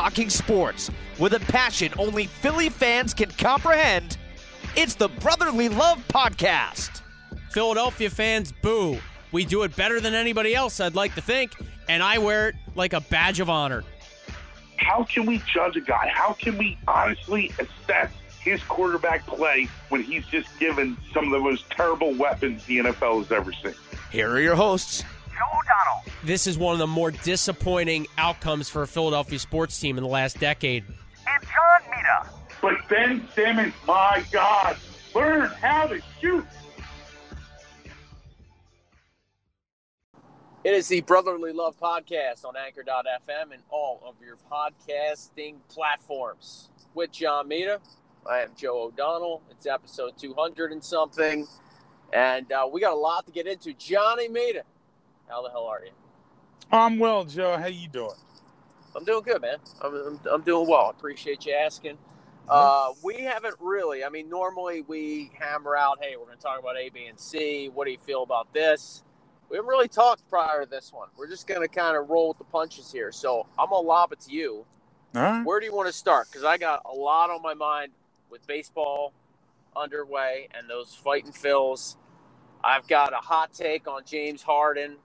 talking sports with a passion only Philly fans can comprehend. It's the Brotherly Love Podcast. Philadelphia fans, boo. We do it better than anybody else, I'd like to think, and I wear it like a badge of honor. How can we judge a guy? How can we honestly assess his quarterback play when he's just given some of the most terrible weapons the NFL has ever seen? Here are your hosts, Joe O'Donnell. This is one of the more disappointing outcomes for a Philadelphia sports team in the last decade. And John Mita. But Ben Simmons, my God, learn how to shoot. It is the Brotherly Love Podcast on Anchor.fm and all of your podcasting platforms. With John Mita, I am Joe O'Donnell. It's episode 200 and something. And uh, we got a lot to get into. Johnny Mita, how the hell are you? I'm well, Joe. How you doing? I'm doing good, man. I'm, I'm, I'm doing well. I appreciate you asking. Uh, we haven't really. I mean, normally we hammer out, hey, we're going to talk about A, B, and C. What do you feel about this? We haven't really talked prior to this one. We're just going to kind of roll with the punches here. So I'm going to lob it to you. Right. Where do you want to start? Because I got a lot on my mind with baseball underway and those fighting Phils. I've got a hot take on James Harden.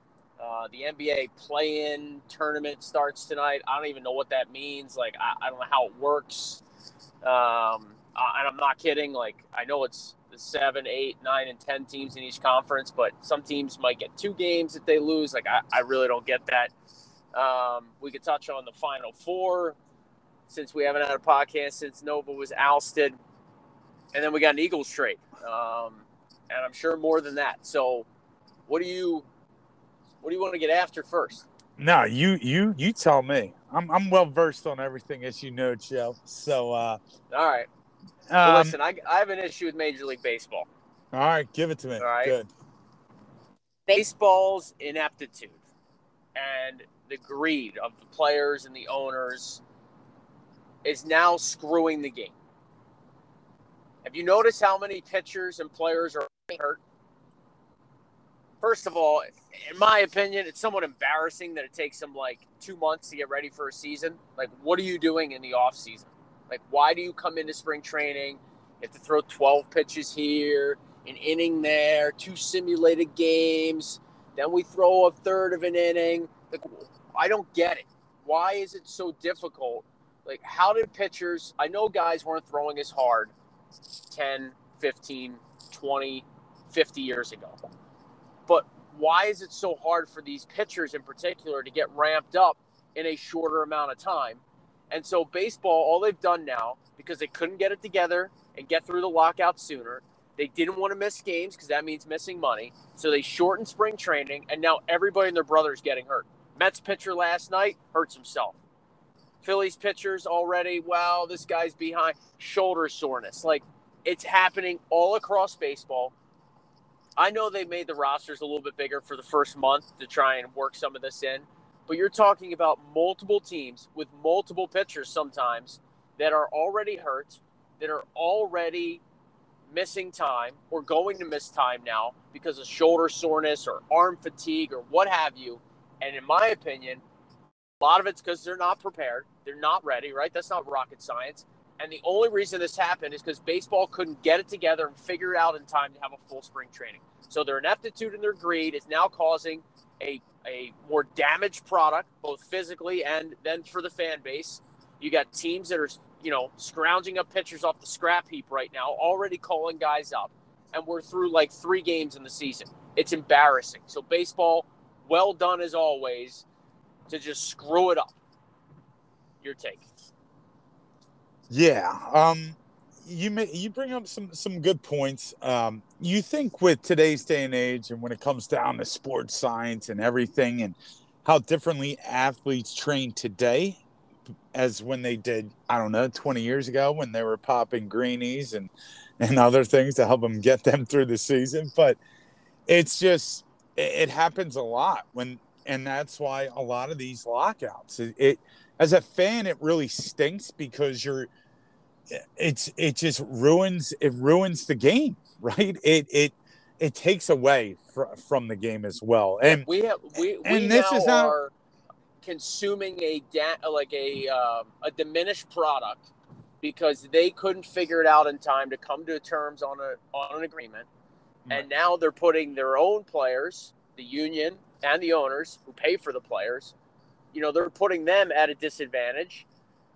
Uh, the NBA play-in tournament starts tonight. I don't even know what that means. Like, I, I don't know how it works. Um, uh, and I'm not kidding. Like, I know it's the seven, eight, nine, and ten teams in each conference, but some teams might get two games if they lose. Like, I, I really don't get that. Um, we could touch on the Final Four since we haven't had a podcast since Nova was ousted, and then we got an Eagles trade, um, and I'm sure more than that. So, what do you what do you want to get after first? No, you you you tell me. I'm I'm well versed on everything, as you know, Joe. So, uh, All right. Well, um, listen, I, I have an issue with Major League Baseball. all right, give it to me. All right. Good. Baseball's ineptitude and the greed of the players and the owners is now screwing the game. Have you noticed how many pitchers and players are hurt? First of all, in my opinion, it's somewhat embarrassing that it takes them like two months to get ready for a season. Like, what are you doing in the off season? Like, why do you come into spring training? You have to throw 12 pitches here, an inning there, two simulated games. Then we throw a third of an inning. Like, I don't get it. Why is it so difficult? Like, how did pitchers, I know guys weren't throwing as hard 10, 15, 20, 50 years ago. But why is it so hard for these pitchers in particular to get ramped up in a shorter amount of time? And so, baseball, all they've done now, because they couldn't get it together and get through the lockout sooner, they didn't want to miss games because that means missing money. So they shortened spring training, and now everybody and their brother is getting hurt. Mets pitcher last night hurts himself. Phillies pitchers already, wow, this guy's behind shoulder soreness. Like it's happening all across baseball. I know they made the rosters a little bit bigger for the first month to try and work some of this in, but you're talking about multiple teams with multiple pitchers sometimes that are already hurt, that are already missing time or going to miss time now because of shoulder soreness or arm fatigue or what have you. And in my opinion, a lot of it's because they're not prepared. They're not ready, right? That's not rocket science. And the only reason this happened is because baseball couldn't get it together and figure it out in time to have a full spring training. So their ineptitude and their greed is now causing a, a more damaged product, both physically and then for the fan base. You got teams that are, you know, scrounging up pitchers off the scrap heap right now, already calling guys up. And we're through like three games in the season. It's embarrassing. So baseball, well done as always to just screw it up. Your take. Yeah. Um, you may, you bring up some some good points. Um, you think with today's day and age, and when it comes down to sports science and everything, and how differently athletes train today as when they did, I don't know, 20 years ago when they were popping greenies and and other things to help them get them through the season. But it's just it, it happens a lot when, and that's why a lot of these lockouts. It, it as a fan, it really stinks because you're it's it just ruins it ruins the game right? It it it takes away fr- from the game as well. And we have we, we and this is how- are consuming a da- like a um, a diminished product because they couldn't figure it out in time to come to terms on a on an agreement, and now they're putting their own players, the union and the owners who pay for the players, you know, they're putting them at a disadvantage.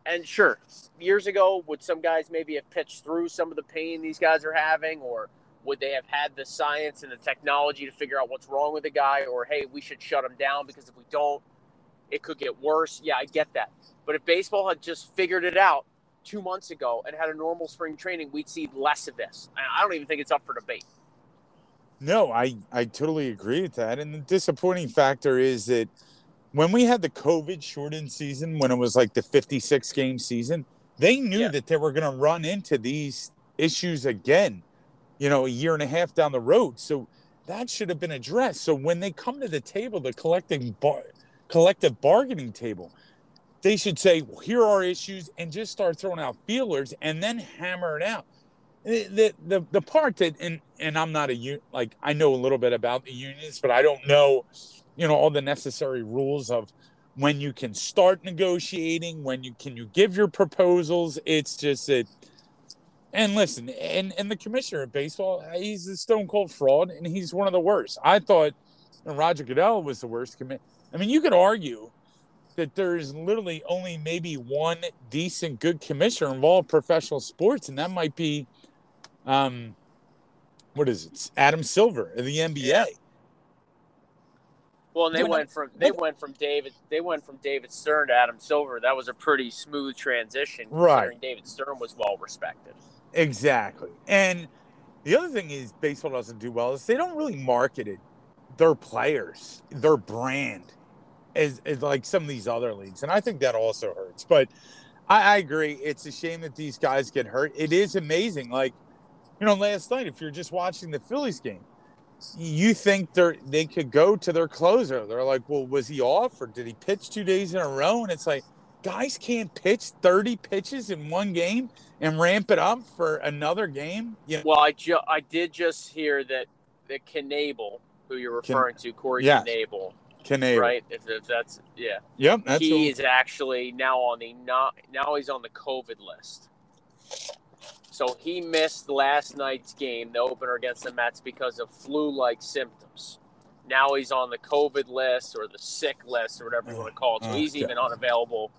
And sure, years ago, would some guys maybe have pitched through some of the pain these guys are having, or would they have had the science and the technology to figure out what's wrong with the guy, or hey, we should shut him down because if we don't, it could get worse? Yeah, I get that. But if baseball had just figured it out two months ago and had a normal spring training, we'd see less of this. I don't even think it's up for debate. No, I, I totally agree with that. And the disappointing factor is that when we had the COVID shortened season, when it was like the 56 game season, they knew Yeah. that they were going to run into these issues again, you know, a year and a half down the road. So that should have been addressed. So when they come to the table, the collecting bar, collective bargaining table, they should say, well, here are issues and just start throwing out feelers and then hammer it out. The, the, the, the part that, and, and I'm not a, un- like, I know a little bit about the unions, but I don't know, you know, all the necessary rules of when you can start negotiating, when you can you give your proposals. It's just that, and listen, and, and the commissioner of baseball, he's a stone cold fraud and he's one of the worst. I thought Roger Goodell was the worst commi I mean, you could argue that there's literally only maybe one decent good commissioner involved in professional sports, and that might be um what is it? Adam Silver of the NBA. Well, and they went from they went from David they went from David Stern to Adam Silver. That was a pretty smooth transition, Right. David Stern was well respected. Exactly. And the other thing is baseball doesn't do well is they don't really market it, their players, their brand as, as like some of these other leagues. And I think that also hurts. But I, I agree. It's a shame that these guys get hurt. It is amazing. Like, you know, last night, if you're just watching the Phillies game, you think they're they could go to their closer. They're like, well, was he off or did he pitch two days in a row? And it's like, guys can't pitch 30 pitches in one game and ramp it up for another game. You know, Well, I ju- I did just hear that that Knebel, who you're referring to, Corey Yes. Knebel, Canary. right? If, if that's yeah, Yep. That's he who- is actually now on the not now he's on the COVID list. So he missed last night's game, the opener against the Mets, because of flu-like symptoms. Now he's on the COVID list or the sick list or whatever you want to call it. So Oh, he's even unavailable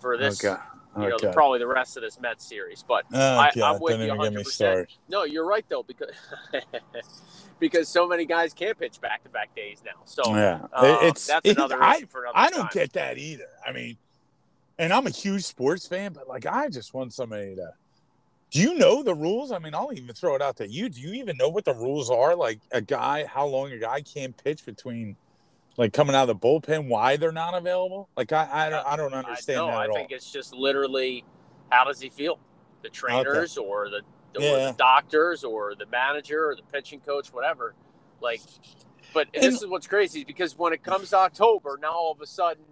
for this, okay. you know, Okay. probably the rest of this Mets series. But Oh, I, I'm with you even get me 100%. started. no, you're right though because because so many guys can't pitch back-to-back days now. So Yeah, uh, it's that's it- another I, for another I don't time. get that either. I mean, and I'm a huge sports fan, but like I just want somebody to. Do you know the rules? I mean, I'll even throw it out to you. Do you even know what the rules are? Like a guy, how long a guy can't pitch between, like coming out of the bullpen, why they're not available? Like I, I don't, I don't understand I, that I at all. think it's just literally how does he feel? The trainers or the or Yeah. the doctors or the manager or the pitching coach, whatever. Like, but And- this is what's crazy because when it comes to October, now all of a sudden,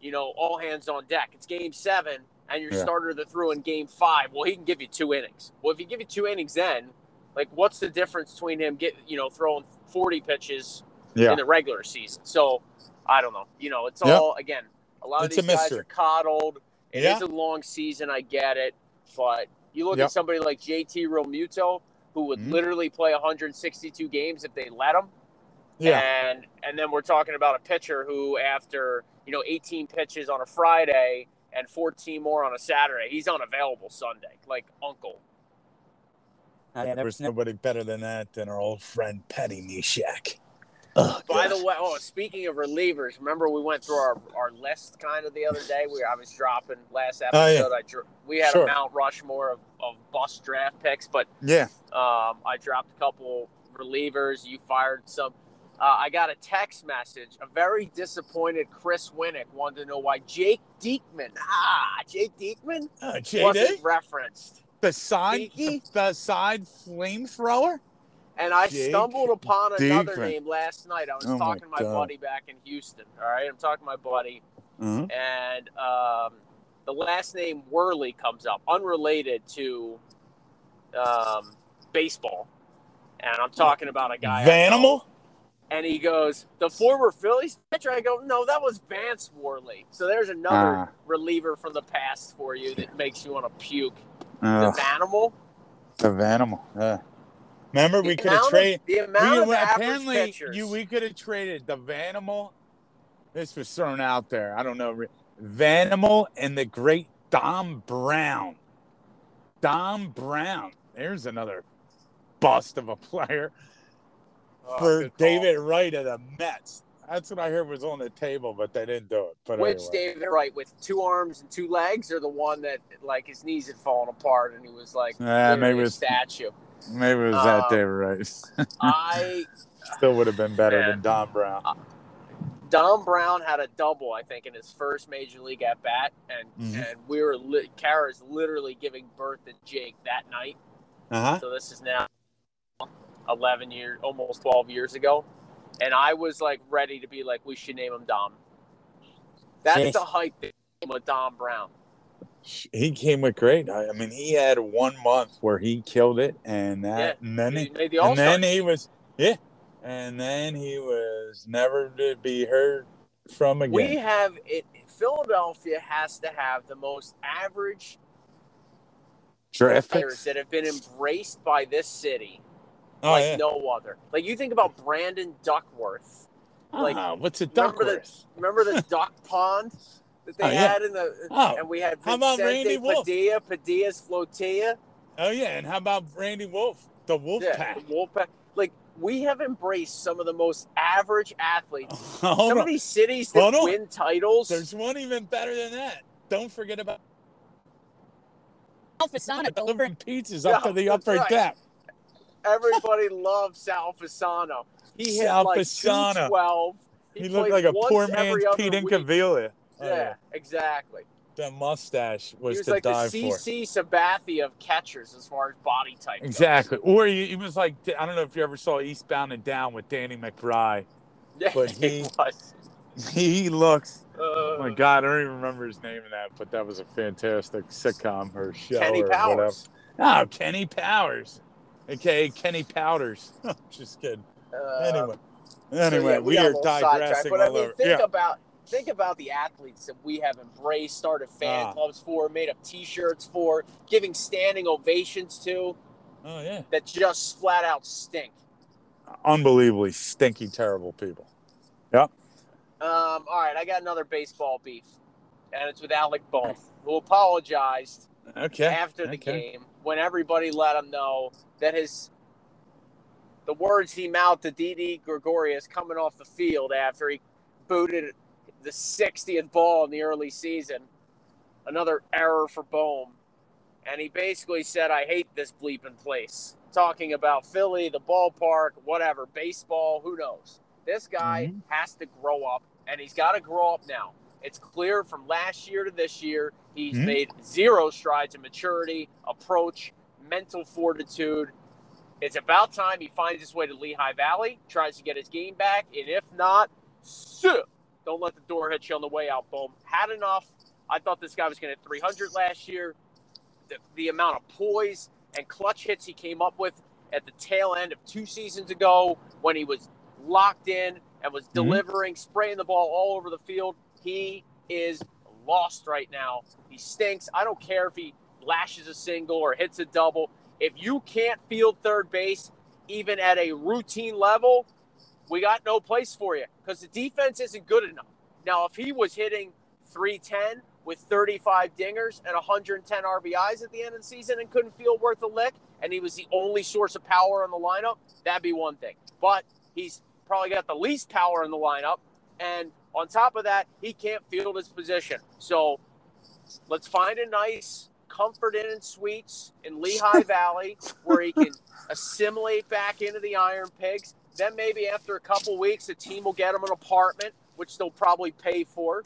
you know, all hands on deck. It's Game Seven, and your Yeah. starter that threw in Game Five. Well, he can give you two innings. Well, if you give you two innings, then like, what's the difference between him get you know throwing forty pitches Yeah, in the regular season. So I don't know. You know, it's Yep. all again. A lot of It's these a guys are coddled. It is Yeah. a long season. I get it, but you look Yep. at somebody like JT Realmuto, who would Mhm. literally play 162 games if they let him. yeah, And and then we're talking about a pitcher who, after you know 18 pitches on a Friday and 14 more on a Saturday, he's unavailable Sunday, like Uncle. There's nobody better than that than our old friend Pat Neshek. Oh, By God. the way, oh, speaking of relievers, remember we went through our, our list kind of the other day. We I was dropping last Oh, yeah. episode. I dr- we had Sure. a Mount Rushmore of, of bust draft picks, but yeah, um, I dropped a couple relievers. You fired some. Uh, I got a text message. A very disappointed Chris Winnick wanted to know why Jake Diekman, ah, Jake Diekman uh, wasn't referenced. beside Geeky? beside flamethrower. And I Jake stumbled upon another name last night. I was Oh my talking to my God. buddy back in Houston. All right, I'm talking to my buddy. Mhm. and um, the last name Worley comes up, unrelated to um, baseball. And I'm talking about a guy. Vanimal. And he goes, the former Phillies pitcher. I go, no, that was Vance Worley. So there's another Ah. reliever from the past for you that makes you want to puke. Ugh, The animal. the animal. Yeah. Remember, we could have traded. The amount We, of average apparently, pitchers. you we could have traded the Vanimal. This was thrown out there. I don't know. Vanimal and the great Dom Brown. Dom Brown. There's another bust of a player Oh, for good call. David Wright of the Mets. That's what I heard was on the table, but they didn't do it. But Which anyway. David Wright with two arms and two legs, or the one that like his knees had fallen apart and he was like Yeah, literally maybe a it's- statue. Maybe it was that Um, David Wright. I Still would have been better Man. than Dom Brown. Dom Brown had a double, I think, in his first major league at bat, and Mhm. and we were li- Kara's literally giving birth to Jake that night. Uh huh. So this is now eleven years, almost twelve years ago, and I was like ready to be like, we should name him Dom. That's Yes. the hype with Dom Brown. He came with great. I I mean, he had one month where he killed it, and that, and then He he, made the and then he was, yeah, and then he was never to be heard from again. We have it. Philadelphia has to have the most average Draft players that have been embraced by this city Oh like yeah. no other. Like you think about Brandon Duckworth. like, Ah, what's a remember the- Duckworth? Remember the duck pond that they Oh, yeah. had in the Oh, and we had how about Vicente Randy Wolf? Padilla, Padilla's flotilla. Oh yeah, and how about Randy Wolf, the Wolf Yeah, Pack? the Wolfpack. Like we have embraced some of the most average athletes. Hold some on. of these cities that Hold on. win titles. There's one even better than that. Don't forget about Alfasana delivering pizzas Yeah, up to the that's upper right. deck. Everybody loves Sal Fasano. He hit Sal like Fasano. 212. He, played looked like a poor man's Pete. Incaviglia. Oh, Yeah, exactly. That mustache was, he was to like the die for. CC Sabathia of catchers as far as body type. goes. Exactly. Or he, he was like, I don't know if you ever saw Eastbound and Down with Danny McBride. Yeah, But he he- was. He looks, Uh, oh my God, I don't even remember his name in that, but that was a fantastic sitcom or show Kenny or whatever. Powers. Oh, Kenny Powers, aka Kenny Powders. Just kidding. Uh, Anyway, so, anyway, yeah, we, got a are little sidetracked, digressing But I mean, over. think Yeah. about think about the athletes that we have embraced, started fan Ah. clubs for, made up T-shirts for, giving standing ovations to, Oh yeah, that just flat out stink. unbelievably stinky, terrible people. Um, all right, I got another baseball beef, and it's with Alec Bohm, who apologized Okay. after the okay. game when everybody let him know that his the words he mouthed to Didi Gregorius coming off the field after he booted the 60th ball in the early season, another error for Bohm, and he basically said, "I hate this bleeping place." Talking about Philly, the ballpark, whatever, baseball, who knows? This guy Mhm. has to grow up, and he's got to grow up now. It's clear from last year to this year, he's Mhm. made zero strides in maturity, approach, mental fortitude. It's about time he finds his way to Lehigh Valley, tries to get his game back, and if not, sue. Don't let the door hit you on the way out, boom. Had enough. I thought this guy was going to hit 300 last year. The, the amount of poise and clutch hits he came up with at the tail end of two seasons ago when he was locked in and was delivering, spraying the ball all over the field. He is lost right now. He stinks. I don't care if he lashes a single or hits a double. If you can't field third base, even at a routine level, we got no place for you because the defense isn't good enough. Now, if he was hitting 310 with 35 dingers and 110 RBIs at the end of the season and couldn't feel worth a lick, and he was the only source of power in the lineup, that'd be one thing. But he's probably got the least power in the lineup, and on top of that, he can't field his position. So let's find a nice comfort inn and suites in Lehigh Valley where he can assimilate back into the Iron Pigs. Then maybe after a couple weeks, the team will get him an apartment, which they'll probably pay for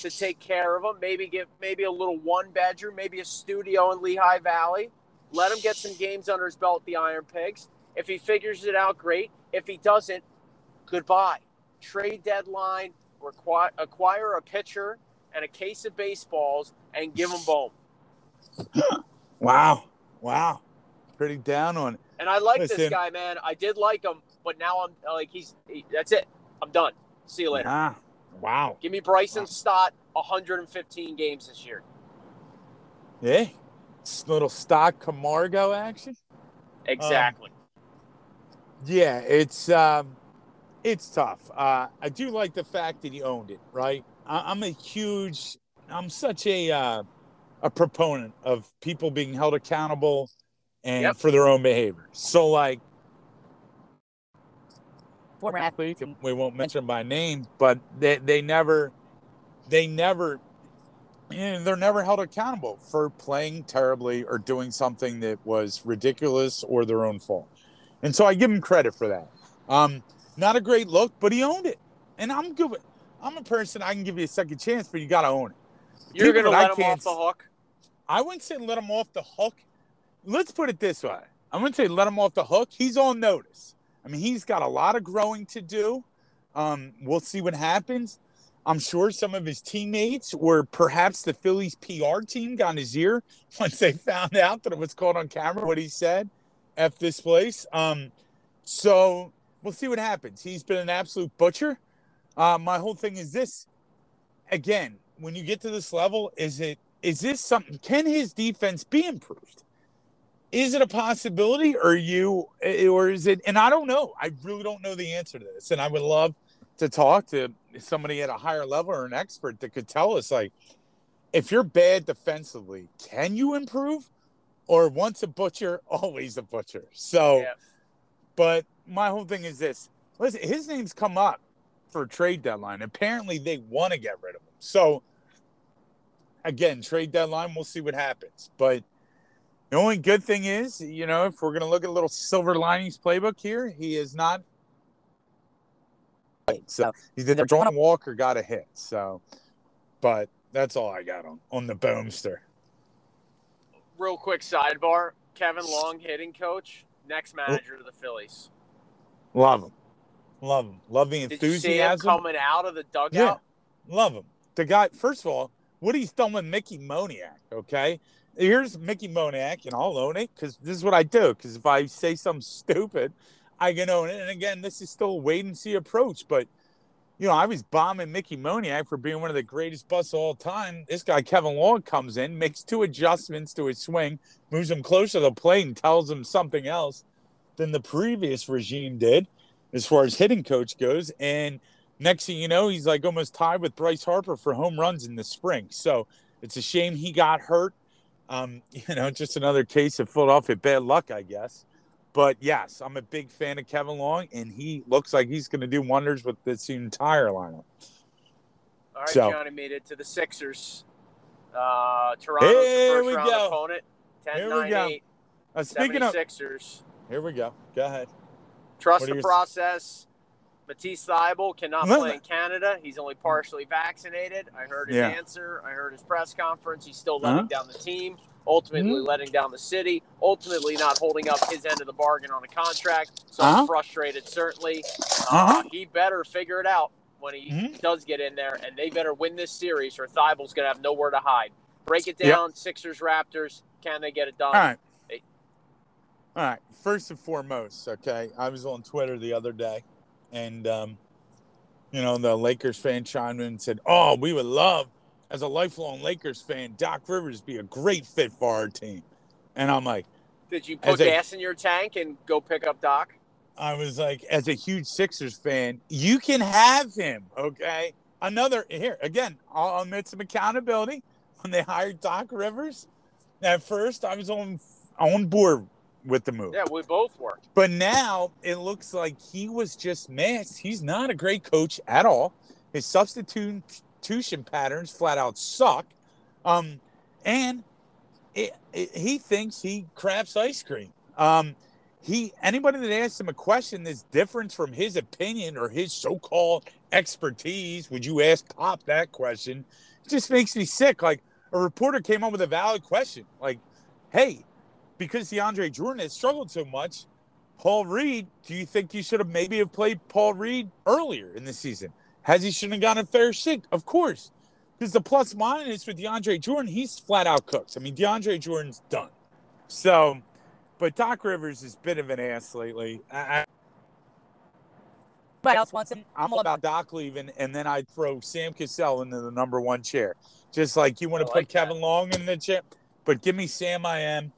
to take care of him. Maybe get maybe a little one bedroom, maybe a studio in Lehigh Valley. Let him get some games under his belt, the Iron Pigs. If he figures it out, great. If he doesn't, goodbye. Trade deadline, require, acquire a pitcher and a case of baseballs, and give them boom. Wow. Wow. Pretty down on it. And I like this guy, man. I did like him, but now I'm like, he's he, that's it. I'm done. See you later. Ah, wow. Give me Bryson Stott 115 games this year. Yeah. It's little Stott Camargo action. Exactly. Yeah, it's um, it's tough. Uh, I do like the fact that he owned it, right? I, I'm a huge, I'm such a uh, a proponent of people being held accountable and Yep. for their own behavior. So, like, former athletes, we won't mention by name, but they they never, they never. And they're never held accountable for playing terribly or doing something that was ridiculous or their own fault. And so I give them credit for that. Um, not a great look, but he owned it. And I'm good with I'm a person I can give you a second chance, but you gotta own it. You're going to that I let him off the hook? I wouldn't say let him off the hook. Let's put it this way. I'm gonna say let him off the hook. He's on notice. I mean, he's got a lot of growing to do. Um, we'll see what happens. I'm sure some of his teammates or perhaps the Phillies PR team got in his ear once they found out that it was caught on camera what he said. at this place. Um, so we'll see what happens. He's been an absolute butcher. Uh, my whole thing is this again, when you get to this level, is it is this something can his defense be improved? Is it a possibility or you or is it and I don't know. I really don't know the answer to this. And I would love to talk to somebody at a higher level or an expert that could tell us like if you're bad defensively, can you improve? Or once a butcher, always a butcher. So Yeah. but my whole thing is this. Listen, his name's come up for a trade deadline. Apparently they want to get rid of him. So again, trade deadline, we'll see what happens. But the only good thing is, you know, if we're gonna look at a little silver linings playbook here, he is not so he's either drawn a walk or got a hit. So but that's all I got on on the boomster. Real quick sidebar Kevin Long, hitting coach, next oh. manager of the Phillies. Love him. Love him. Love the Did you see him enthusiasm. coming out of the dugout? Love him. The guy, first of all, what he's done with Mickey Moniak, okay? Here's Mickey Moniak, and I'll own it because this is what I do. Because if I say something stupid, I can own it. And again, this is still a wait and see approach. But, you know, I was bombing Mickey Moniak for being one of the greatest busts of all time. This guy, Kevin Long, comes in, makes two adjustments to his swing, moves him closer to the plate, and tells him something else than the previous regime did as far as hitting coach goes. And next thing you know, he's like almost tied with Bryce Harper for home runs in the spring. So it's a shame he got hurt. Um, you know, just another case of Philadelphia bad luck, I guess. But yes, I'm a big fan of Kevin Long, and he looks like he's going to do wonders with this entire lineup. All right, So- Johnny made it to the Sixers. Uh, Toronto's Here the we first round go. opponent. 10 Here we 9 go. 8. Uh, speaking of, 76ers. Here we go. Go ahead. Trust the process. Matisse Thybulle cannot play in Canada. He's only partially vaccinated. I heard his Yeah. answer. I heard his press conference. He's still Uh-huh. letting down the team, ultimately Mhm. letting down the city, ultimately not holding up his end of the bargain on a contract. So Uh-huh. I'm frustrated, certainly. Uh, Uh-huh. he better figure it out when he Mhm. does get in there, and they better win this series, or Thybulle's going to have nowhere to hide. Break it Yep. down, Sixers, Raptors. Can they get it done? All right. All right. First and foremost, okay. I was on Twitter the other day, and um, you know the Lakers fan chimed in and said, "Oh, we would love, as a lifelong Lakers fan, Doc Rivers be a great fit for our team." And I'm like, Did you put a- gas in your tank and go pick up Doc? I was like, as a huge Sixers fan, you can have him, okay? Another here again. I'll admit some accountability when they hired Doc Rivers. At first, I was on on board with the move. Yeah, we both were. But now it looks like he was just missed. He's not a great coach at all. His substitution patterns flat out suck. Um, and it, it, he thinks he craps ice cream. Um, he anybody that asks him a question that's different from his opinion or his so-called expertise, would you ask Pop that question? It just makes me sick. Like a reporter came up with a valid question, like, "Hey, because DeAndre Jordan has struggled so much, Paul Reed, do you think you should have maybe have played Paul Reed earlier in the season? Has he shouldn't have gotten a fair shake? Of course. Because the plus minus with DeAndre Jordan, he's flat out cooked. I mean, DeAndre Jordan's done. So But Doc Rivers is a bit of an ass lately. I, I, But else wants him. I'm all about Doc leaving, and then I'd throw Sam Cassell into the number one chair. Just like you want I to like put Kevin Long in the chair, but give me Sam I am.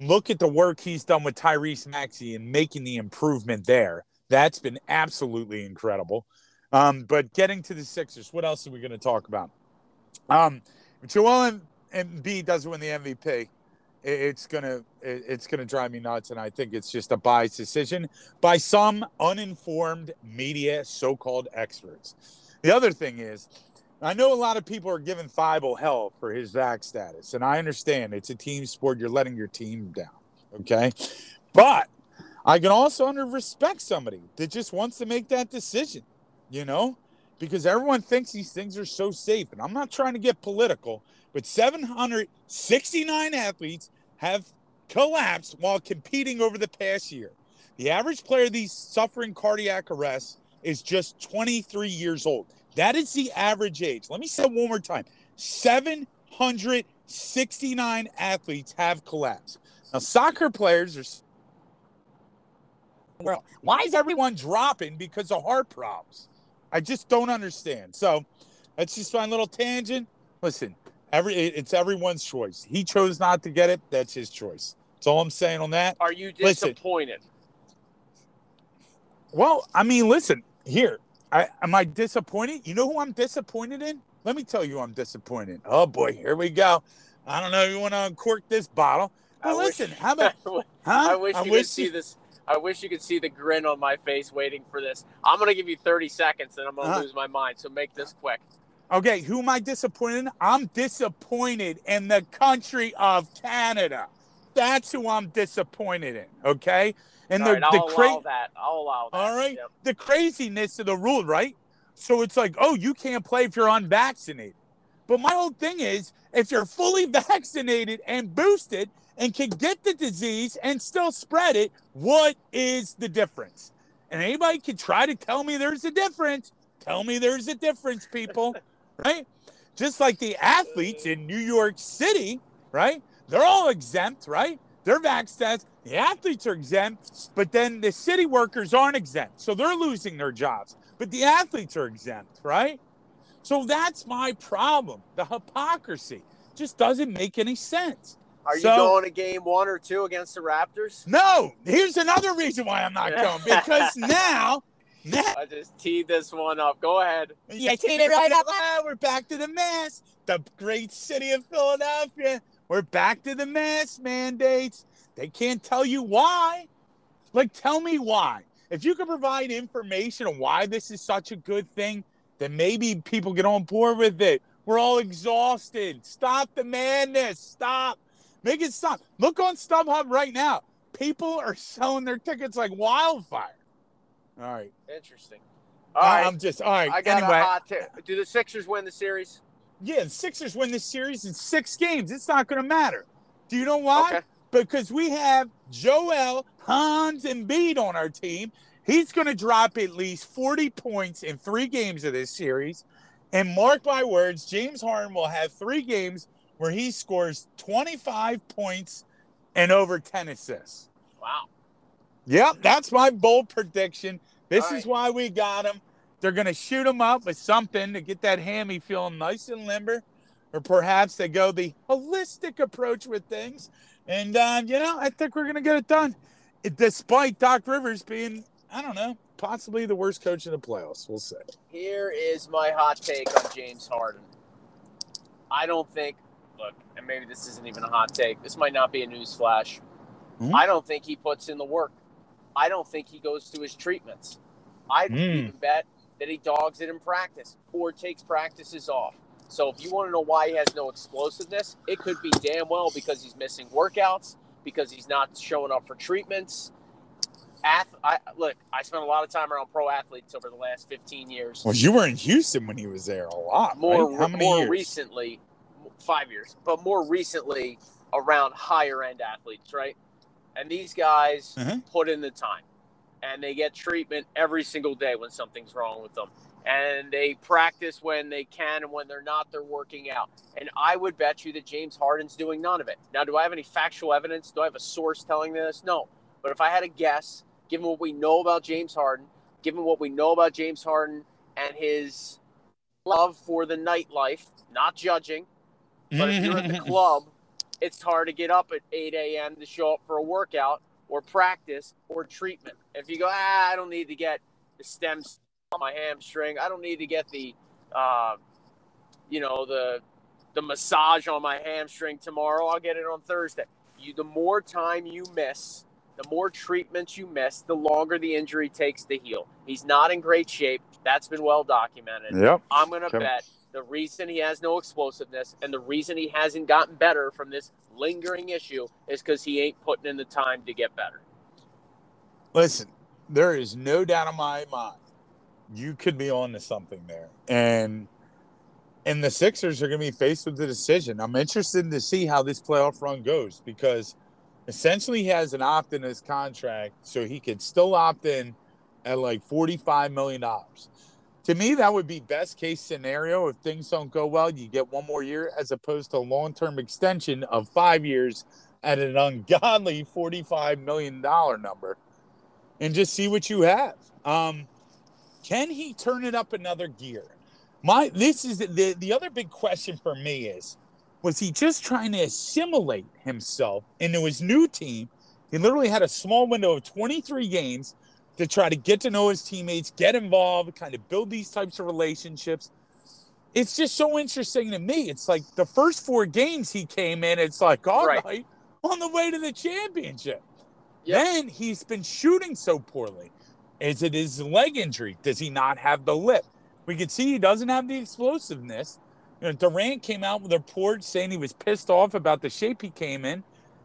Look at the work he's done with Tyrese Maxey and making the improvement there. That's been absolutely incredible. Um, but getting to the Sixers, what else are we going to talk about? Um, if Joel Embiid doesn't win the MVP, it's gonna it's gonna drive me nuts, and I think it's just a biased decision by some uninformed media, so-called experts. The other thing is, I know a lot of people are giving Thybulle hell for his vac status, and I understand it's a team sport. You're letting your team down, okay? But I can also under respect somebody that just wants to make that decision, you know, because everyone thinks these things are so safe, and I'm not trying to get political, but 769 athletes have collapsed while competing over the past year. The average player these suffering cardiac arrests is just 23 years old. That is the average age. Let me say it one more time 769 athletes have collapsed. Now, soccer players are. Why is everyone? dropping because of heart problems. I just don't understand. So that's just my little tangent. Listen, every it's everyone's choice. He chose not to get it. That's his choice. That's all I'm saying on that. Are you Listen. disappointed? Well, I mean, listen here. I, am I disappointed? You know who I'm disappointed in? Let me tell you, I'm disappointed. Oh boy, here we go. I don't know if you want to uncork this bottle. I But wish- listen, how about? Huh? I wish you could see you- this. I wish you could see the grin on my face waiting for this. I'm gonna give you 30 seconds, and I'm gonna Uh-huh. lose my mind. So make this quick. Okay, who am I disappointed in? I'm disappointed in the country of Canada. That's who I'm disappointed in. Okay, and All the right, the cra- allow that. I'll allow that. All right. Yep. the craziness of the rule, right? So it's like, oh, you can't play if you're unvaccinated. But my whole thing is, if you're fully vaccinated and boosted and can get the disease and still spread it, what is the difference? And anybody can try to tell me there's a difference. Tell me there's a difference, people, right? Just like the athletes in New York City, right? They're all exempt, right? They're vaccinated. The athletes are exempt, but then the city workers aren't exempt. So they're losing their jobs. But the athletes are exempt, right? So that's my problem. The hypocrisy just doesn't make any sense. Are you So- going to game one or two against the Raptors? No, here's another reason why I'm not going because now, now I just teed this one up. Go ahead. you teed it right up. We're back to the mess. The great city of Philadelphia. We're back to the mask mandates. They can't tell you why. Like, tell me why. If you could provide information on why this is such a good thing, then maybe people get on board with it. We're all exhausted. Stop the madness. Stop. Make it stop. Look on StubHub right now. People are selling their tickets like wildfire. All right. Interesting. All right. I'm just all right. I got anyway, a hot take. Do the Sixers win the series? Yeah, the Sixers win this series in six games. It's not going to matter. Do you know why? Okay. Because we have Joel, Hans Embiid on our team. He's going to drop at least 40 points in three games of this series. And mark my words, James Harden will have three games where he scores 25 points and over 10 assists. Wow. Yep, that's my bold prediction. This All is right. why we got him. They're going to shoot him up with something to get that hammy feeling nice and limber. Or perhaps they go the holistic approach with things. And, uh, you know, I think we're going to get it done. It- despite Doc Rivers being, I don't know, possibly the worst coach in the playoffs. We'll see. Here is my hot take on James Harden. I don't think, look, and maybe this isn't even a hot take. This might not be a news flash. Hmm? I don't think he puts in the work. I don't think he goes to his treatments. I'd Hmm. even bet that he dogs it in practice or takes practices off. So if you want to know why he has no explosiveness, it could be damn well because he's missing workouts, because he's not showing up for treatments. Ath- I, look, I spent a lot of time around pro athletes over the last 15 years. Well, you were in Houston when he was there a lot. more right? More years? recently, five years, but more recently around higher end athletes, right? And these guys Uh-huh. put in the time, and they get treatment every single day when something's wrong with them. and they practice when they can, and when they're not, they're working out. And I would bet you that James Harden's doing none of it. Now, do I have any factual evidence? Do I have a source telling this? No. But if I had a guess, given what we know about James Harden, given what we know about James Harden and his love for the nightlife, not judging, but if you're at the club, it's hard to get up at 8 a.m. to show up for a workout or practice or treatment. If you go, ah, I don't need to get the stems on my hamstring. I don't need to get the, uh, you know, the the massage on my hamstring tomorrow. I'll get it on Thursday. You, the more time you miss, the more treatments you miss, the longer the injury takes to heal. He's not in great shape. That's been well documented. Yep. I'm going to bet the reason he has no explosiveness and the reason he hasn't gotten better from this lingering issue is because he ain't putting in the time to get better. Listen, there is no doubt in my mind you could be on to something there. And and the Sixers are going to be faced with the decision. I'm interested to see how this playoff run goes because essentially he has an opt in his contract, so he could still opt in at like $45 million. To me, that would be best case scenario. If things don't go well, you get one more year as opposed to a long term extension of five years at an ungodly $45 million number and just see what you have. Um, can he turn it up another gear? My this is the the other big question for me is was he just trying to assimilate himself into his new team? He literally had a small window of 23 games to try to get to know his teammates, get involved, kind of build these types of relationships. It's just so interesting to me. It's like the first four games he came in, it's like, all right, Right. on the way to the championship. Yep. Then he's been shooting so poorly. Is it his leg injury? Does he not have the lip? We can see he doesn't have the explosiveness. You know, Durant came out with a report saying he was pissed off about the shape he came in.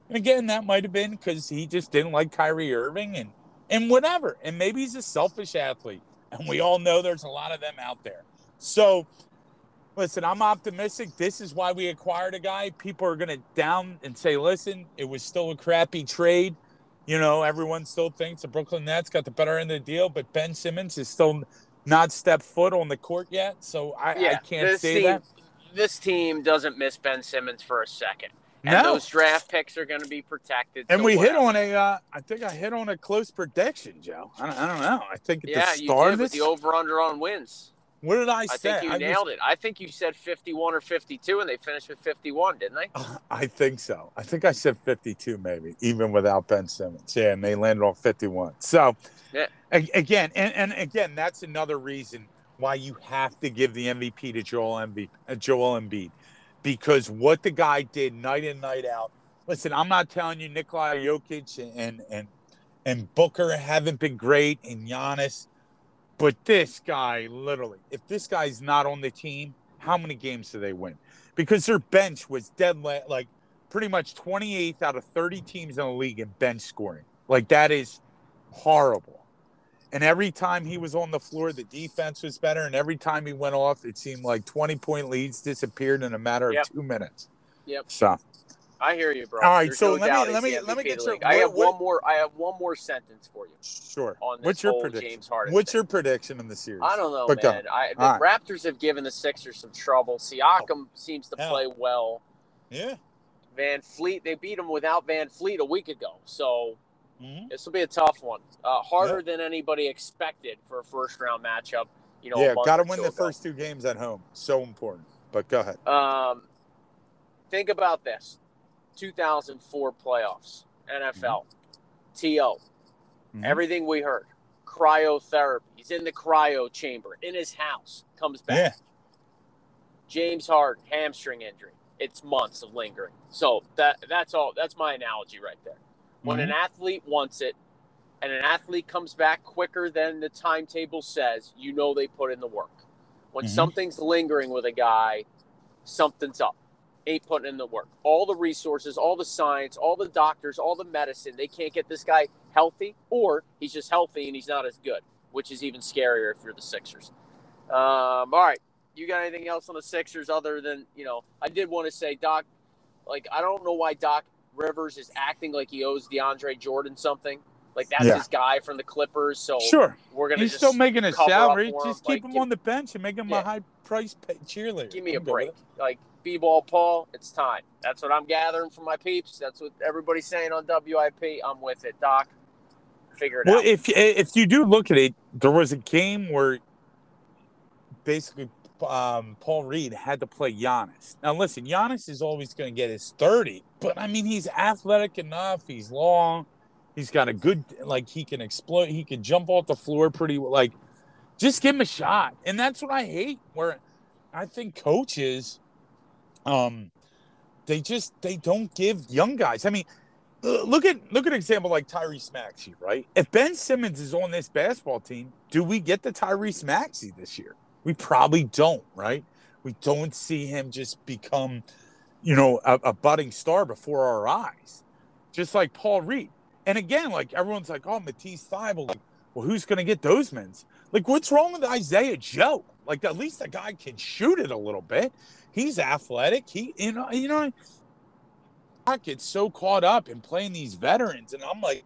And again, that might have been because he just didn't like Kyrie Irving and and whatever. And maybe he's a selfish athlete. And we all know there's a lot of them out there. So listen, I'm optimistic. This is why we acquired a guy. People are gonna down and say, listen, it was still a crappy trade. You know, everyone still thinks the Brooklyn Nets got the better end of the deal, but Ben Simmons is still not stepped foot on the court yet. So I, I can't say team, that. This team doesn't miss Ben Simmons for a second. And No. those draft picks are going to be protected. And so we hit on a, uh, I think I hit on a close prediction, Joe. I don't, I don't know. I think at Yeah, the you did of with this, the over under on wins. what did I I say? I think you I was- nailed it. I think you said 51 or 52, and they finished with 51, didn't they? I think so. I think I said 52, maybe, even without Ben Simmons. Yeah, and they landed on 51. So, Yeah. a- again, and, and again, that's another reason why you have to give the MVP to Joel Embiid, uh, Joel Embiid, because what the guy did night in, night out. Listen, I'm not telling you Nikola Jokic and and and Booker haven't been great, and Giannis, but this guy, literally, if this guy's not on the team, how many games do they win? Because their bench was dead, la- like pretty much 28th out of 30 teams in the league in bench scoring. Like that is horrible. And every time he was on the floor, the defense was better. And every time he went off, it seemed like 20 point leads disappeared in a matter of Yep. two minutes. Yep. So, I hear you, bro. All right, There's so no let me- let me- let me get your-. I have what- one more. I have one more sentence for you sure. on this What's your prediction? James Harden. What's thing. your prediction in the series? I don't know, But man. I, the All right. Raptors have given the Sixers some trouble. Siakam seems to Yeah. play well. Yeah. VanVleet, they beat him without VanVleet a week ago. So Mhm. this will be a tough one. Uh, harder than anybody expected for a first round matchup. You know, yeah, got to win the ago. first two games at home. So important. But go ahead. Um, think about this: 2004 playoffs, NFL, TO, Mhm. everything we heard, cryotherapy. He's in the cryo chamber in his house. Comes back. Yeah. James Harden hamstring injury. It's months of lingering. So that that's all. That's my analogy right there. When Mm-hmm. an athlete wants it, and an athlete comes back quicker than the timetable says, you know they put in the work. When Mhm. something's lingering with a guy, something's up. Ain't putting in the work. All the resources, all the science, all the doctors, all the medicine, they can't get this guy healthy, or he's just healthy and he's not as good, which is even scarier if you're the Sixers. Um, all right. You got anything else on the Sixers other than, you know, I did want to say, Doc, like, I don't know why Doc Rivers is acting like he owes DeAndre Jordan something. Like that's Yeah. his guy from the Clippers. So Sure. we're gonna He's just still making a cover up salary. for him. Just keep Like, him give- on the bench and make him Yeah. a high price pay cheerleader. give me a I'm good break. Like B-ball Paul, it's time. That's what I'm gathering from my peeps. That's what everybody's saying on WIP. I'm with it, Doc. Figure it Well, out. if if you do look at it, there was a game where basically um, Paul Reed had to play Giannis. Now, listen, Giannis is always going to get his thirty, but I mean, he's athletic enough. He's long. He's got a good like he can explode. He can jump off the floor pretty like. Just give him a shot, and that's what I hate. Where I think coaches, um, they just they don't give young guys. I mean, look at look at an example like Tyrese Maxey, right? If Ben Simmons is on this basketball team, do we get the Tyrese Maxey this year? We probably don't, right? We don't see him just become, you know, a, a budding star before our eyes, just like Paul Reed. And again, like everyone's like, oh, Matisse Thybulle. Like, well, who's going to get those men's? Like, what's wrong with Isaiah Joe? Like, at least the guy can shoot it a little bit. He's athletic. He, you know, you know, I get so caught up in playing these veterans, and I'm like,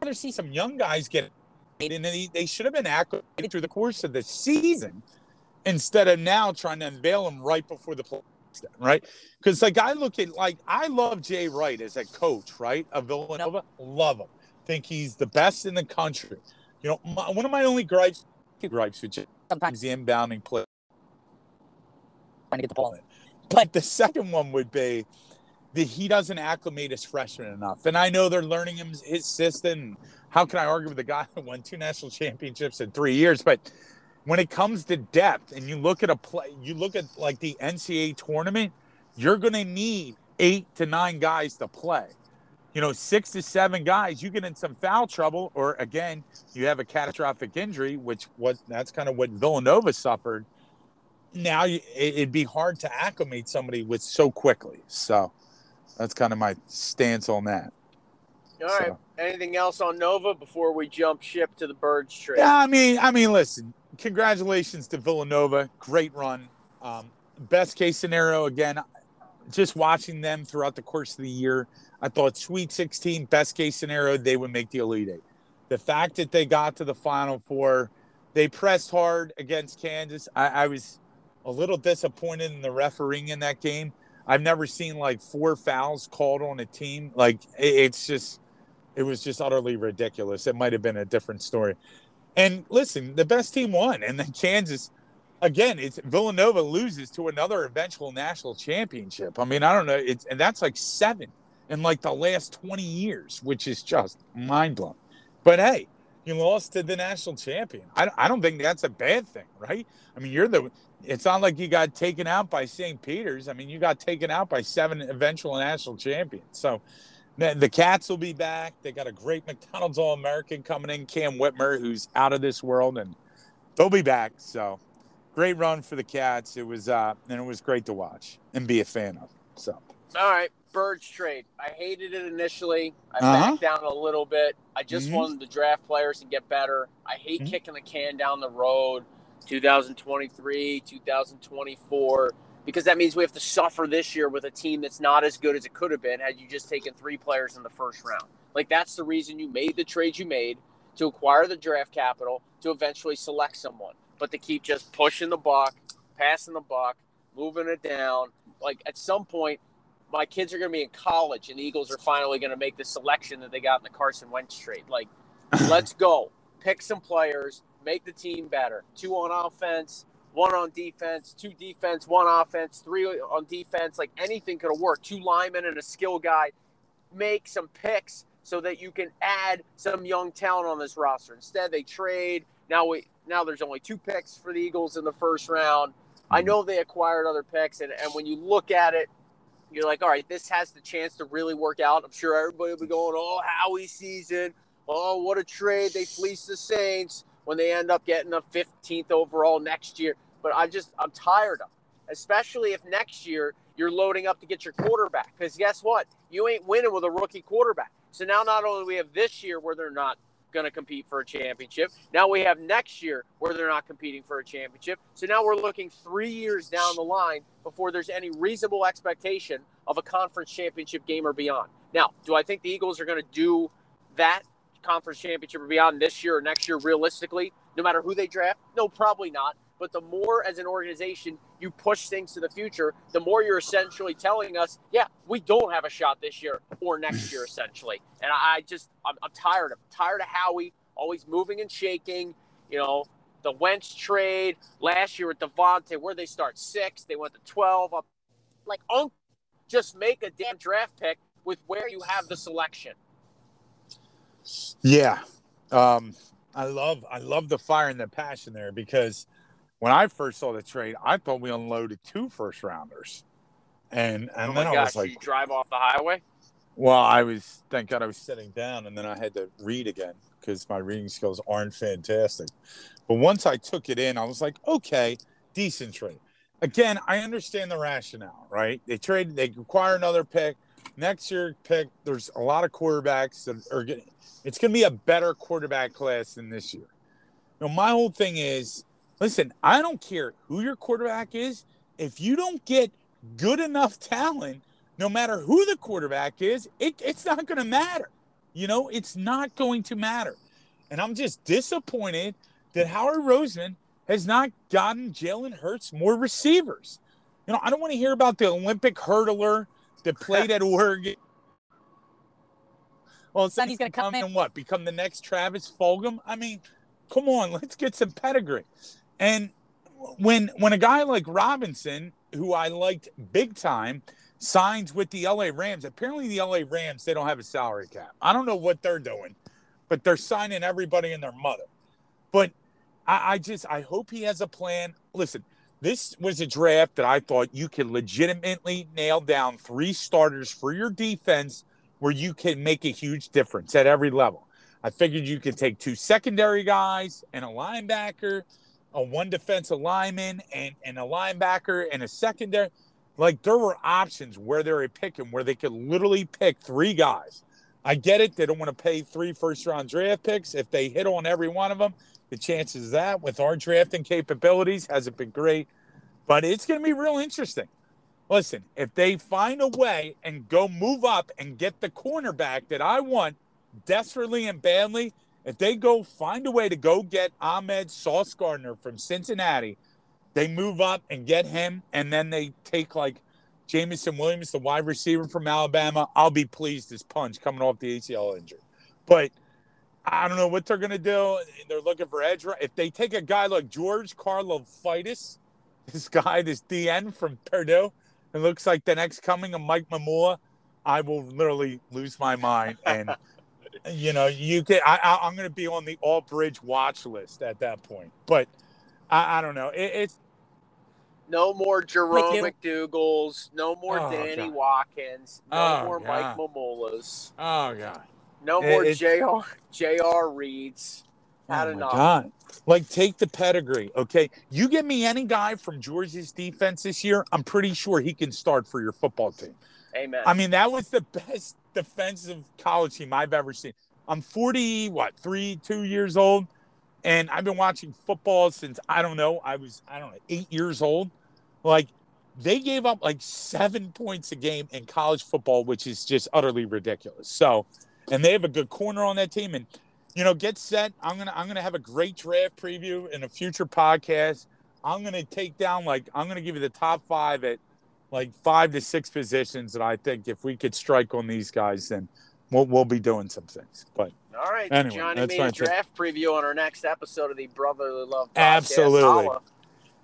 I'd rather see some young guys get and they, they should have been acclimated through the course of the season instead of now trying to unveil him right before the play, right? Because like I look at like I love Jay Wright as a coach, right? Of Villanova, love him. Think he's the best in the country. You know, my, one of my only gripes, gripes with Jay, Sometimes the inbounding play. trying to get the ball in. But the second one would be that he doesn't acclimate as freshman enough. And I know they're learning him his system. How can I argue with a guy that won two national championships in three years? But when it comes to depth, and you look at a play, you look at like the NCAA tournament, you're going to need eight to nine guys to play. You know, six to seven guys, you get in some foul trouble, or again, you have a catastrophic injury, which was that's kind of what Villanova suffered now you, it'd be hard to acclimate somebody with so quickly. So that's kind of my stance on that. All right. so. Anything else on Nova before we jump ship to the Birds trade? Yeah, I mean, I mean, listen, congratulations to Villanova, great run. Um, best case scenario again, just watching them throughout the course of the year, I thought Sweet 16, best case scenario, they would make the Elite Eight. The fact that they got to the Final Four, they pressed hard against Kansas. I, I was a little disappointed in the refereeing in that game. I've never seen like four fouls called on a team. Like it- it's just, it was just utterly ridiculous. It might have been a different story. And listen, the best team won, and then Kansas. Again, it's Villanova loses to another eventual national championship. I mean, I don't know. It's and that's like seven in like the last twenty years, which is just mind blowing. But hey, you lost to the national champion. I, I don't think that's a bad thing, right? I mean, you're the. It's not like you got taken out by St. Peter's. I mean, you got taken out by seven eventual national champions. So the, Cats will be back. They got a great McDonald's All American coming in, Cam Whitmore, who's out of this world, and they'll be back. So great run for the Cats. It was uh, and it was great to watch and be a fan of. So All right, Birds trade. I hated it initially. I Uh-huh. backed down a little bit. I just Mhm. wanted the draft players to get better. I hate Mhm. kicking the can down the road, 2023, 2024, because that means we have to suffer this year with a team that's not as good as it could have been had you just taken three players in the first round. Like that's the reason you made the trades you made to acquire the draft capital to eventually select someone, but to keep just pushing the buck, passing the buck, moving it down. Like at some point, my kids are going to be in college, and the Eagles are finally going to make the selection that they got in the Carson Wentz trade. Like, let's go, pick some players, make the team better. Two on offense, one on defense, two defense, one offense, three on defense. Like anything could have worked. Two linemen and a skill guy. Make some picks so that you can add some young talent on this roster. Instead, they trade. Now we now there's only two picks for the Eagles in the first round. I mhm. know they acquired other picks, and, and when you look at it, you're like, all right, this has the chance to really work out. I'm sure everybody will be going, oh, Howie season. Oh, what a trade. They fleece the Saints when they end up getting a 15th overall next year. But I just, I'm tired of it, especially if next year you're loading up to get your quarterback. Because guess what? You ain't winning with a rookie quarterback. So now not only do we have this year where they're not going to compete for a championship, now we have next year where they're not competing for a championship. So now we're looking three years down the line before there's any reasonable expectation of a conference championship game or beyond. Now, do I think the Eagles are going to do that conference championship or beyond this year or next year, realistically, no matter who they draft? No, probably not. But the more as an organization you push things to the future, the more you're essentially telling us, yeah, we don't have a shot this year or next year, essentially. And I just, I'm, I'm tired of tired of Howie always moving and shaking. You know, the Wentz trade last year with DeVonta, where they start six, they went to twelve. Up, like, uncle, just make a damn draft pick with where you have the selection. Yeah. Um, I love I love the fire and the passion there because when I first saw the trade, I thought we unloaded two first rounders. And and oh then my I was like, you drive off the highway. well, I was thank God I was sitting down and then I had to read again because my reading skills aren't fantastic. But once I took it in, I was like, okay, decent trade. Again, I understand the rationale, right? They trade, they require another pick. Next year pick, there's a lot of quarterbacks that are getting it's gonna be a better quarterback class than this year. You know, my whole thing is listen, I don't care who your quarterback is, if you don't get good enough talent, no matter who the quarterback is, it, it's not going to matter. You know, it's not going to matter. And I'm just disappointed that Howard Roseman has not gotten Jalen Hurts more receivers. You know, I don't want to hear about the Olympic hurdler that played at Oregon. Well, Then he's gonna come in. and what? Become the next Travis Fulgham? I mean, come on, let's get some pedigree. And when when a guy like Robinson, who I liked big time, signs with the LA Rams, apparently the LA Rams they don't have a salary cap. I don't know what they're doing, but they're signing everybody and their mother. But I, I just I hope he has a plan. Listen, this was a draft that I thought you could legitimately nail down three starters for your defense where you can make a huge difference at every level. I figured you could take two secondary guys and a linebacker, a one defensive lineman and, and a linebacker and a secondary. Like there were options where they were picking where they could literally pick three guys. I get it. They don't want to pay three first round draft picks. If they hit on every one of them, the chances that with our drafting capabilities hasn't been great. But it's going to be real interesting. Listen, if they find a way and go move up and get the cornerback that I want desperately and badly, if they go find a way to go get Ahmad Sauce Gardner from Cincinnati, they move up and get him, and then they take like Jameson Williams, the wide receiver from Alabama. I'll be pleased as punch coming off the ACL injury. But I don't know what they're gonna do. They're looking for edge. If they take a guy like George Karlaftis, this guy, this DN from Purdue, it looks like the next coming of Mike Mamula, I will literally lose my mind. And you know, you can. I, I, I'm going to be on the all bridge watch list at that point. But I, I don't know. It, it's No more Jerome you. McDougle's. No more Oh, Danny God. Watkins. No Oh, more God. Mike Mamulas. oh god. No It- more it's- Jr. Jr. Reeds. Oh, Had oh my enough. God. Like, take the pedigree, okay? You give me any guy from Georgia's defense this year, I'm pretty sure he can start for your football team. Amen. I mean, that was the best defensive college team I've ever seen. I'm 40, what, three, two years old, and I've been watching football since I don't know, I was, I don't know, eight years old. Like, they gave up like seven points a game in college football, which is just utterly ridiculous. So, and they have a good corner on that team. And you know, get set. I'm gonna I'm gonna have a great draft preview in a future podcast. I'm gonna take down like I'm gonna give you the top five at like five to six positions that I think if we could strike on these guys, then we'll we'll be doing some things. But All right, Anyway, Johnny made a draft preview on our next episode of the Brotherly Love podcast. Absolutely. Holla.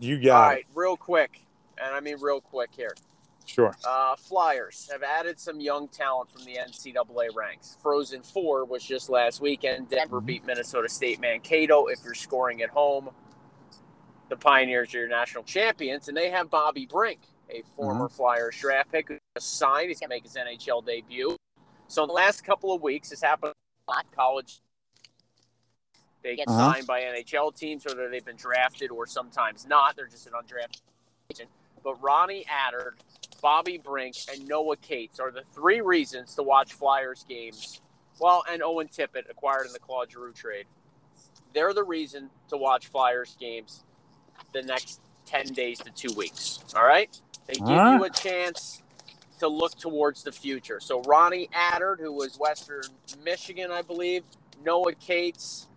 you All got right, real quick, and I mean real quick here. Sure. Uh, Flyers have added some young talent from the NCAA ranks. Frozen Four was just last weekend. Denver Mhm. beat Minnesota State Mankato. If you're scoring at home, the Pioneers are your national champions, and they have Bobby Brink, a former Flyers draft pick, who just signed. He's going to make his NHL debut. So in the last couple of weeks, this happened a lot. College, they get Uh-huh. signed by NHL teams, whether they've been drafted or sometimes not. They're just an undrafted agent. But Ronnie Attard, Bobby Brink, and Noah Cates are the three reasons to watch Flyers games. Well, and Owen Tippett, acquired in the Claude Giroux trade. They're the reason to watch Flyers games the next 10 days to two weeks. All right? They give right. you a chance to look towards the future. So Ronnie Attard, who was Western Michigan, I believe, Noah Cates,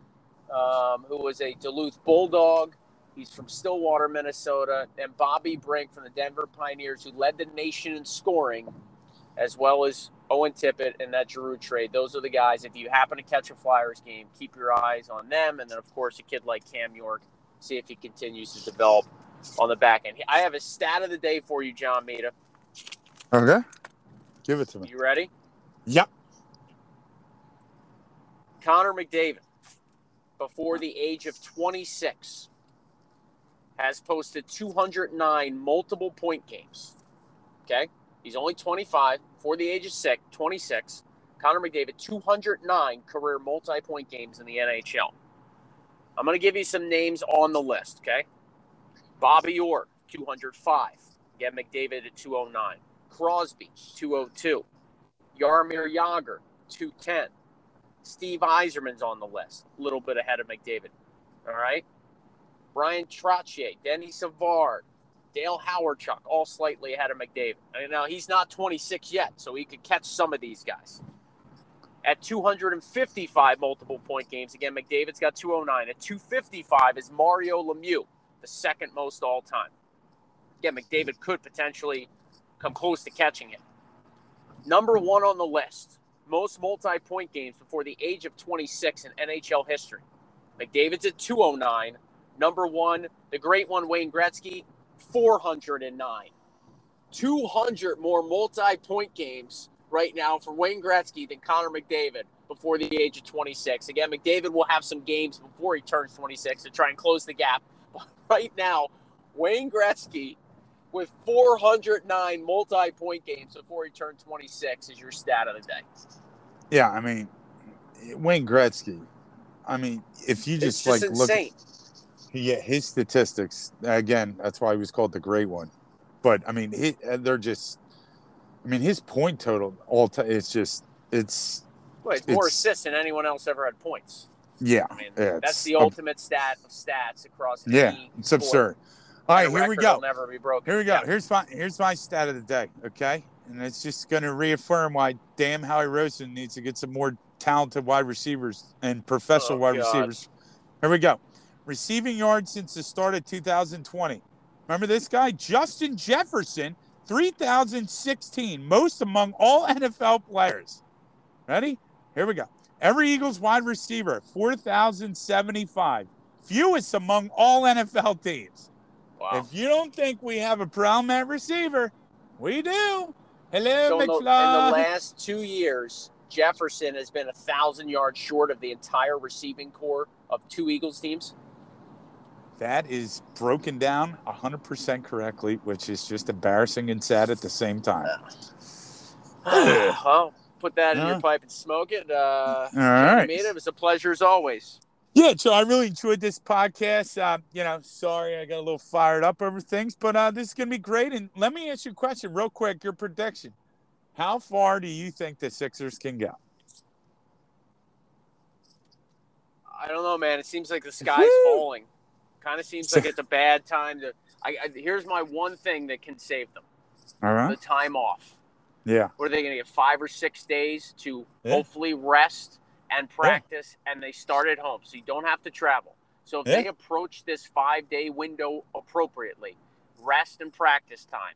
um, who was a Duluth Bulldog. He's from Stillwater, Minnesota. And Bobby Brink from the Denver Pioneers, who led the nation in scoring, as well as Owen Tippett and that Giroux trade. Those are the guys. If you happen to catch a Flyers game, keep your eyes on them. And then, of course, a kid like Cam York, see if he continues to develop on the back end. I have a stat of the day for you, John Mita. Okay. Give it to me. You ready? Yep. Connor McDavid, before the age of 26, has posted 209 multiple point games. Okay? He's only 25. Before the age of six, 26, Connor McDavid, 209 career multi point games in the NHL. I'm going to give you some names on the list, okay? Bobby Orr, 205. Get McDavid at 209. Crosby, 202. Jaromir Jagr, 210. Steve Yzerman's on the list, a little bit ahead of McDavid. All right. Bryan Trottier, Denny Savard, Dale Hawerchuk, all slightly ahead of McDavid. Now he's not 26 yet, so he could catch some of these guys. At 255 multiple point games, again, McDavid's got 209. At 255 is Mario Lemieux, the second most all time. Again, McDavid could potentially come close to catching it. Number one on the list, most multi point games before the age of 26 in NHL history. McDavid's at 209. Number one, the great one, Wayne Gretzky, 409. 200 more multi point games right now for Wayne Gretzky than Connor McDavid before the age of 26. Again, McDavid will have some games before he turns 26 to try and close the gap. Right now, Wayne Gretzky with 409 multi point games before he turned 26 is your stat of the day. Yeah, I mean, Wayne Gretzky. I mean, if you just, just like look, insane. yeah, his statistics again. That's why he was called the Great One. But I mean, he, uh, they're just. I mean, his point total all time. It's just it's Well, it's more assists than anyone else ever had points. Yeah. I mean, that's the ultimate stat of stats across Yeah, it's sport. absurd. All right, here we go. never be broken. Here we go. Yeah. Here's my here's my stat of the day. Okay, and it's just going to reaffirm why damn Howie Rosen needs to get some more talented wide receivers and professional Oh, wide God. receivers. Here we go. Receiving yards since the start of 2020. Remember this guy, Justin Jefferson, 3,016, most among all NFL players. Ready? Here we go. Every Eagles wide receiver, 4,075, fewest among all NFL teams. Wow. If you don't think we have a problem at receiver, we do. Hello, So in the, in the last two years, Jefferson has been a thousand yards short of the entire receiving core of two Eagles teams. that is broken down 100% correctly, which is just embarrassing and sad at the same time. well, put that in your pipe and smoke it. Uh, All right. Made it. it was a pleasure as always. Yeah, so I really enjoyed this podcast. Uh, you know, sorry I got a little fired up over things, but uh, this is going to be great. And let me ask you a question real quick your prediction. How far do you think the Sixers can go? I don't know, man. It seems like the sky's falling. Kind of seems like it's a bad time to. I, I, here's my one thing that can save them: All the time off. Yeah. What are they going to get? Five or six days to Yeah. hopefully rest and practice, and they start at home, so you don't have to travel. So if Yeah. they approach this five-day window appropriately, rest and practice time,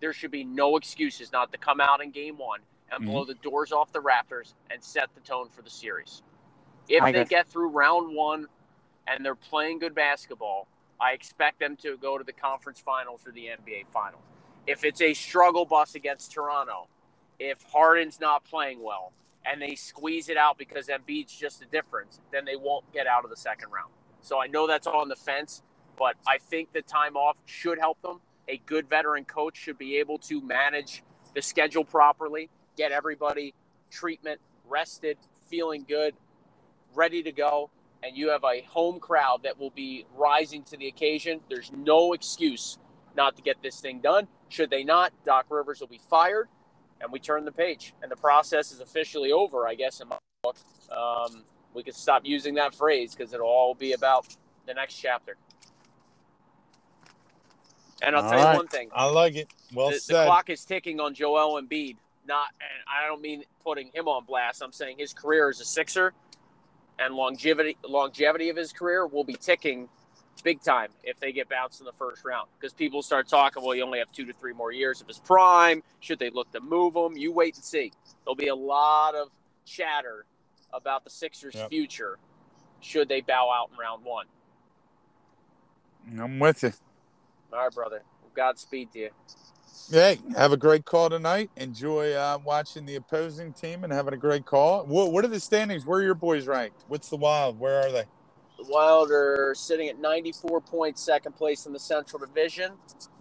there should be no excuses not to come out in Game One and Mhm. blow the doors off the Raptors and set the tone for the series. If I they got- get through round one and they're playing good basketball, I expect them to go to the conference finals or the NBA finals. If it's a struggle bus against Toronto, if Harden's not playing well and they squeeze it out because Embiid's just a difference, then they won't get out of the second round. So I know that's on the fence, but I think the time off should help them. A good veteran coach should be able to manage the schedule properly, get everybody treatment, rested, feeling good, ready to go, and you have a home crowd that will be rising to the occasion. There's no excuse not to get this thing done. Should they not, Doc Rivers will be fired, and we turn the page, and the process is officially over. I guess in my book, um, we could stop using that phrase because it'll all be about the next chapter. And I'll All tell you right. one thing: I like it. Well the, the clock is ticking on Joel Embiid. Not, and I don't mean putting him on blast. I'm saying his career as a Sixer and longevity longevity of his career will be ticking big time if they get bounced in the first round because people start talking well you only have two to three more years of his prime should they look to move him you wait and see there'll be a lot of chatter about the sixers Yep. future should they bow out in round one I'm with you. all right brother godspeed to you Hey, have a great call tonight. Enjoy uh, watching the opposing team and having a great call. What, what are the standings? Where are your boys ranked? What's the Wild? Where are they? The wild are sitting at 94 points second place in the central division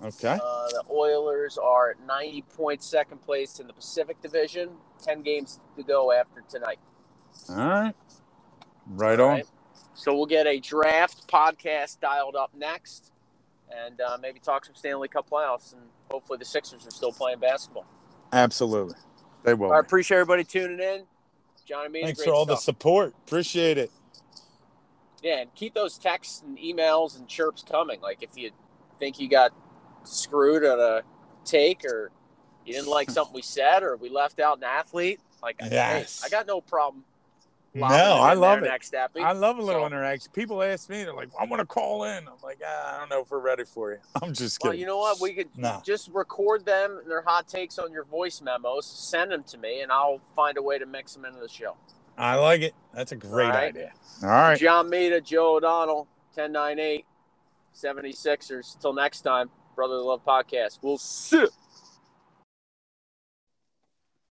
Okay. Uh, the Oilers are at 90 points, second place in the Pacific Division. 10 games to go after tonight. All right. Right All on. right? So we'll get a draft podcast dialed up next and uh, maybe talk some Stanley Cup playoffs. And hopefully the Sixers are still playing basketball. Absolutely. They will. I appreciate everybody tuning in. Johnny and Thanks great for all the support. Appreciate it. Yeah, and keep those texts and emails and chirps coming. Like if you think you got screwed on a take or you didn't like something we said or we left out an athlete, like hey, Yes. I got no problem. No, I love it. I love a little So- interaction. People ask me, they're like, I want to call in. I'm like, ah, I don't know if we're ready for you. I'm just Well, kidding. you know what? We could No. just record them and their hot takes on your voice memos, send them to me, and I'll find a way to mix them into the show. I like it. That's a great All right. idea. All right. John Mita, Joe O'Donnell, 1098, 76ers. Till next time, Brotherly Love Podcast. We'll see.